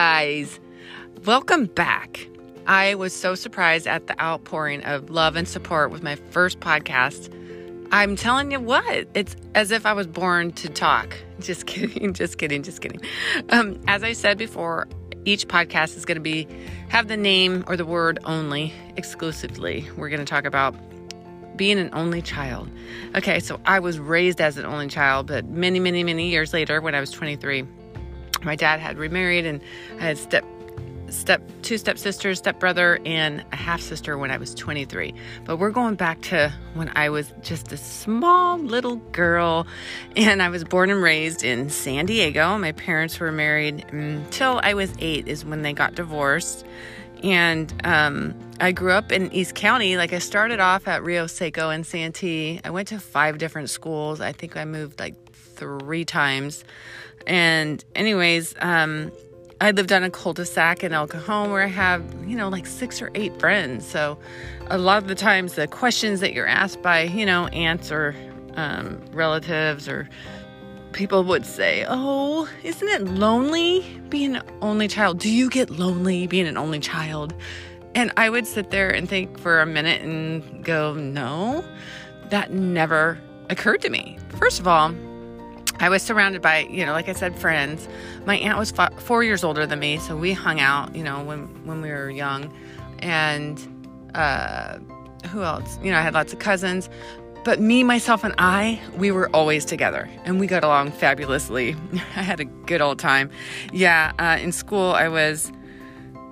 guys. Welcome back. I was so surprised at the outpouring of love and support with my first podcast. I'm telling you what, it's as if I was born to talk. Just kidding, just kidding, just kidding. Um, as I said before, each podcast is going to be have the name or the word only exclusively. We're going to talk about being an only child. Okay, so I was raised as an only child, but many, many, many years later, when I was 23, my dad had remarried and I had step step two stepsisters, stepbrother, and a half sister when I was 23. But we're going back to when I was just a small little girl, and I was born and raised in San Diego. My parents were married mm, until I was eight, is when they got divorced, and um, I grew up in East County. Like I started off at Rio Seco and Santee. I went to five different schools. I think I moved like three times. And, anyways, um, I lived on a cul-de-sac in El Cajon where I have, you know, like six or eight friends. So a lot of the times the questions that you're asked by, you know, aunts or um, relatives or people would say, Oh, isn't it lonely being an only child? Do you get lonely being an only child? And I would sit there and think for a minute and go, No, that never occurred to me. First of all, I was surrounded by, you know, like I said, friends. My aunt was four years older than me, so we hung out, you know, when when we were young. And uh, who else? You know, I had lots of cousins. But me, myself, and I, we were always together, and we got along fabulously. I had a good old time. Yeah, uh, in school, I was,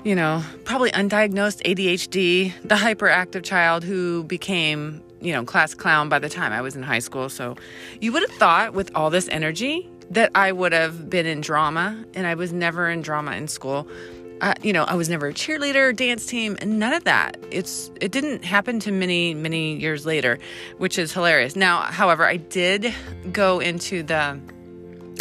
you know, probably undiagnosed ADHD, the hyperactive child who became you know, class clown by the time I was in high school. So you would have thought with all this energy that I would have been in drama, and I was never in drama in school. Uh, you know, I was never a cheerleader, dance team, and none of that. It's it didn't happen to many many years later, which is hilarious. Now, however, I did go into the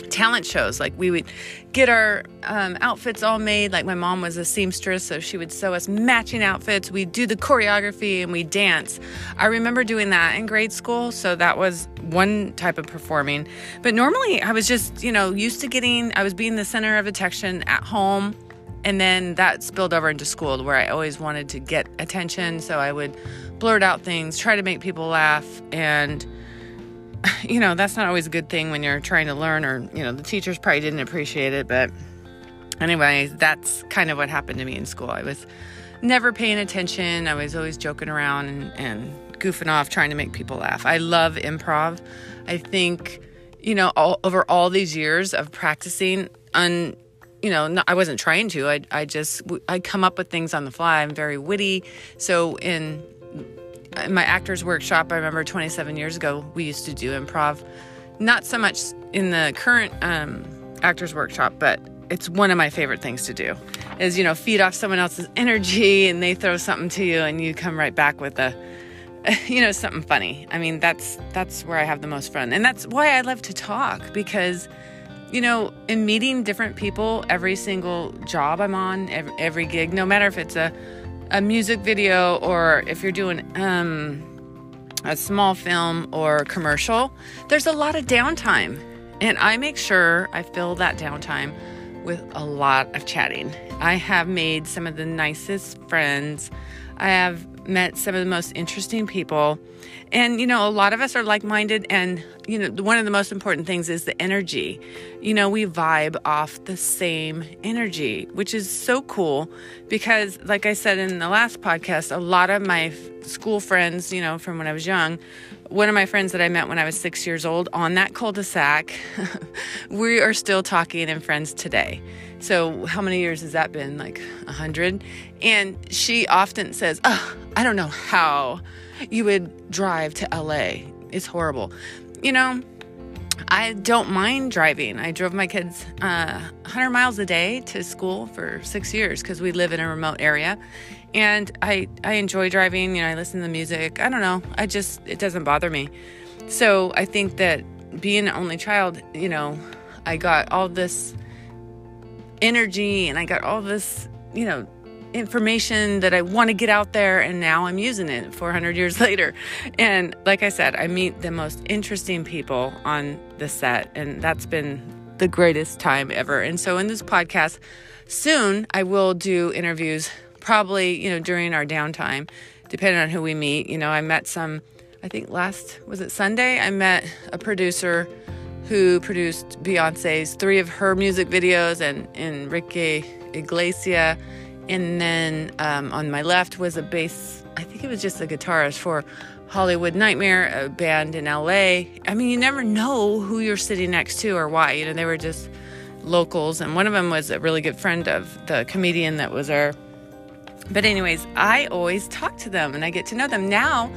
talent shows. Like we would get our um, outfits all made. Like my mom was a seamstress, so she would sew us matching outfits. We'd do the choreography and we dance. I remember doing that in grade school, so that was one type of performing. But normally, I was just you know used to getting. I was being the center of attention at home. And then that spilled over into school where I always wanted to get attention. So I would blurt out things, try to make people laugh, and you know, that's not always a good thing when you're trying to learn, or, you know, the teachers probably didn't appreciate it. But anyway, that's kind of what happened to me in school. I was never paying attention, I was always joking around and, and goofing off, trying to make people laugh. I love improv. I think, you know, all, over all these years of practicing, un, you know, I wasn't trying to. I, I just, I come up with things on the fly. I'm very witty. So in in my actors workshop, I remember 27 years ago, we used to do improv. Not so much in the current um, actors workshop, but it's one of my favorite things to do. Is you know feed off someone else's energy and they throw something to you and you come right back with a you know something funny. I mean that's that's where I have the most fun and that's why I love to talk because you know in meeting different people every single job I'm on every, gig no matter if it's a a music video or if you're doing um, a small film or commercial, there's a lot of downtime. And I make sure I fill that downtime with a lot of chatting. I have made some of the nicest friends. I have met some of the most interesting people. And, you know, a lot of us are like minded. And, you know, one of the most important things is the energy. You know, we vibe off the same energy, which is so cool because, like I said in the last podcast, a lot of my school friends, you know, from when I was young, one of my friends that I met when I was six years old on that cul de sac, we are still talking and friends today. So, how many years has that been? Like a hundred? And she often says, oh, I don't know how you would drive to LA. It's horrible. You know, I don't mind driving. I drove my kids uh, 100 miles a day to school for six years because we live in a remote area. And I, I enjoy driving. You know, I listen to music. I don't know. I just, it doesn't bother me. So I think that being an only child, you know, I got all this energy and I got all this, you know, information that I want to get out there, and now I'm using it 400 years later. And like I said, I meet the most interesting people on the set, and that's been the greatest time ever. And so in this podcast, soon I will do interviews, probably, you know, during our downtime, depending on who we meet. You know, I met some, I think last, was it Sunday? I met a producer who produced Beyonce's three of her music videos and Enrique Iglesias. And then um, on my left was a bass, I think it was just a guitarist for Hollywood Nightmare, a band in LA. I mean, you never know who you're sitting next to or why. You know, they were just locals. And one of them was a really good friend of the comedian that was our but, anyways, I always talk to them and I get to know them. Now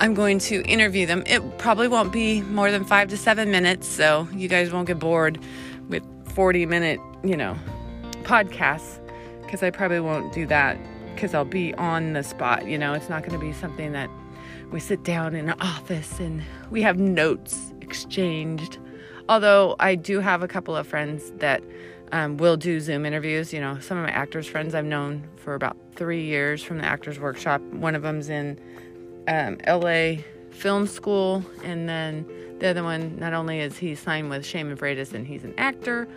I'm going to interview them. It probably won't be more than five to seven minutes, so you guys won't get bored with 40 minute, you know, podcasts because I probably won't do that because I'll be on the spot. You know, it's not going to be something that we sit down in an office and we have notes exchanged. Although I do have a couple of friends that um, will do Zoom interviews. You know, some of my actors friends I've known for about three years from the Actors Workshop. One of them's in um, LA Film School, and then the other one, not only is he signed with Shamon Freitas and he's an actor,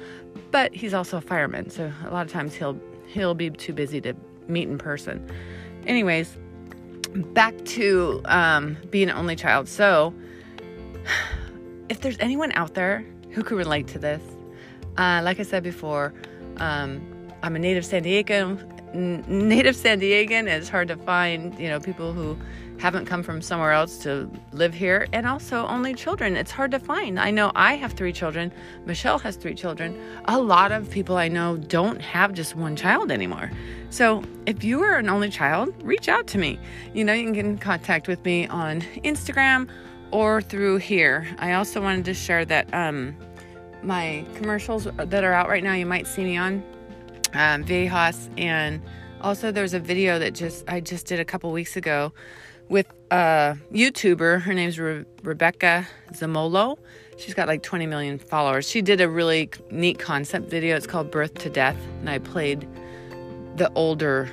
but he's also a fireman. So a lot of times he'll he'll be too busy to meet in person. Anyways, back to um, being an only child. So if there's anyone out there who could relate to this, uh, like I said before, um, I'm a native San Diego. Native San Diegan. It's hard to find, you know, people who haven't come from somewhere else to live here, and also only children. It's hard to find. I know I have three children. Michelle has three children. A lot of people I know don't have just one child anymore. So if you are an only child, reach out to me. You know, you can get in contact with me on Instagram or through here. I also wanted to share that. Um, my commercials that are out right now. You might see me on um, and also there's a video that just I just did a couple weeks ago with a YouTuber. Her name's Re- Rebecca Zamolo. She's got like 20 million followers. She did a really neat concept video. It's called Birth to Death, and I played the older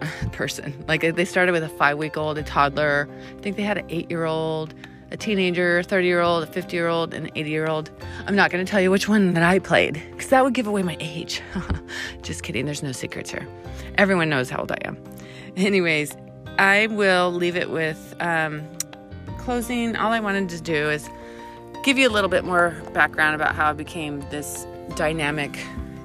person. Like they started with a five week old, a toddler. I think they had an eight year old a teenager, a 30 year old, a 50 year old, and an 80 year old. I'm not going to tell you which one that I played because that would give away my age. Just kidding, there's no secrets here. Everyone knows how old I am. Anyways, I will leave it with um, closing. All I wanted to do is give you a little bit more background about how I became this dynamic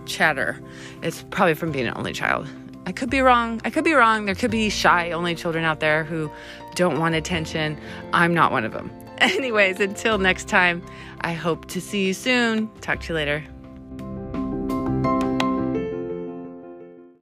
chatter. It's probably from being an only child. I could be wrong. I could be wrong. There could be shy only children out there who don't want attention. I'm not one of them. Anyways, until next time, I hope to see you soon. Talk to you later.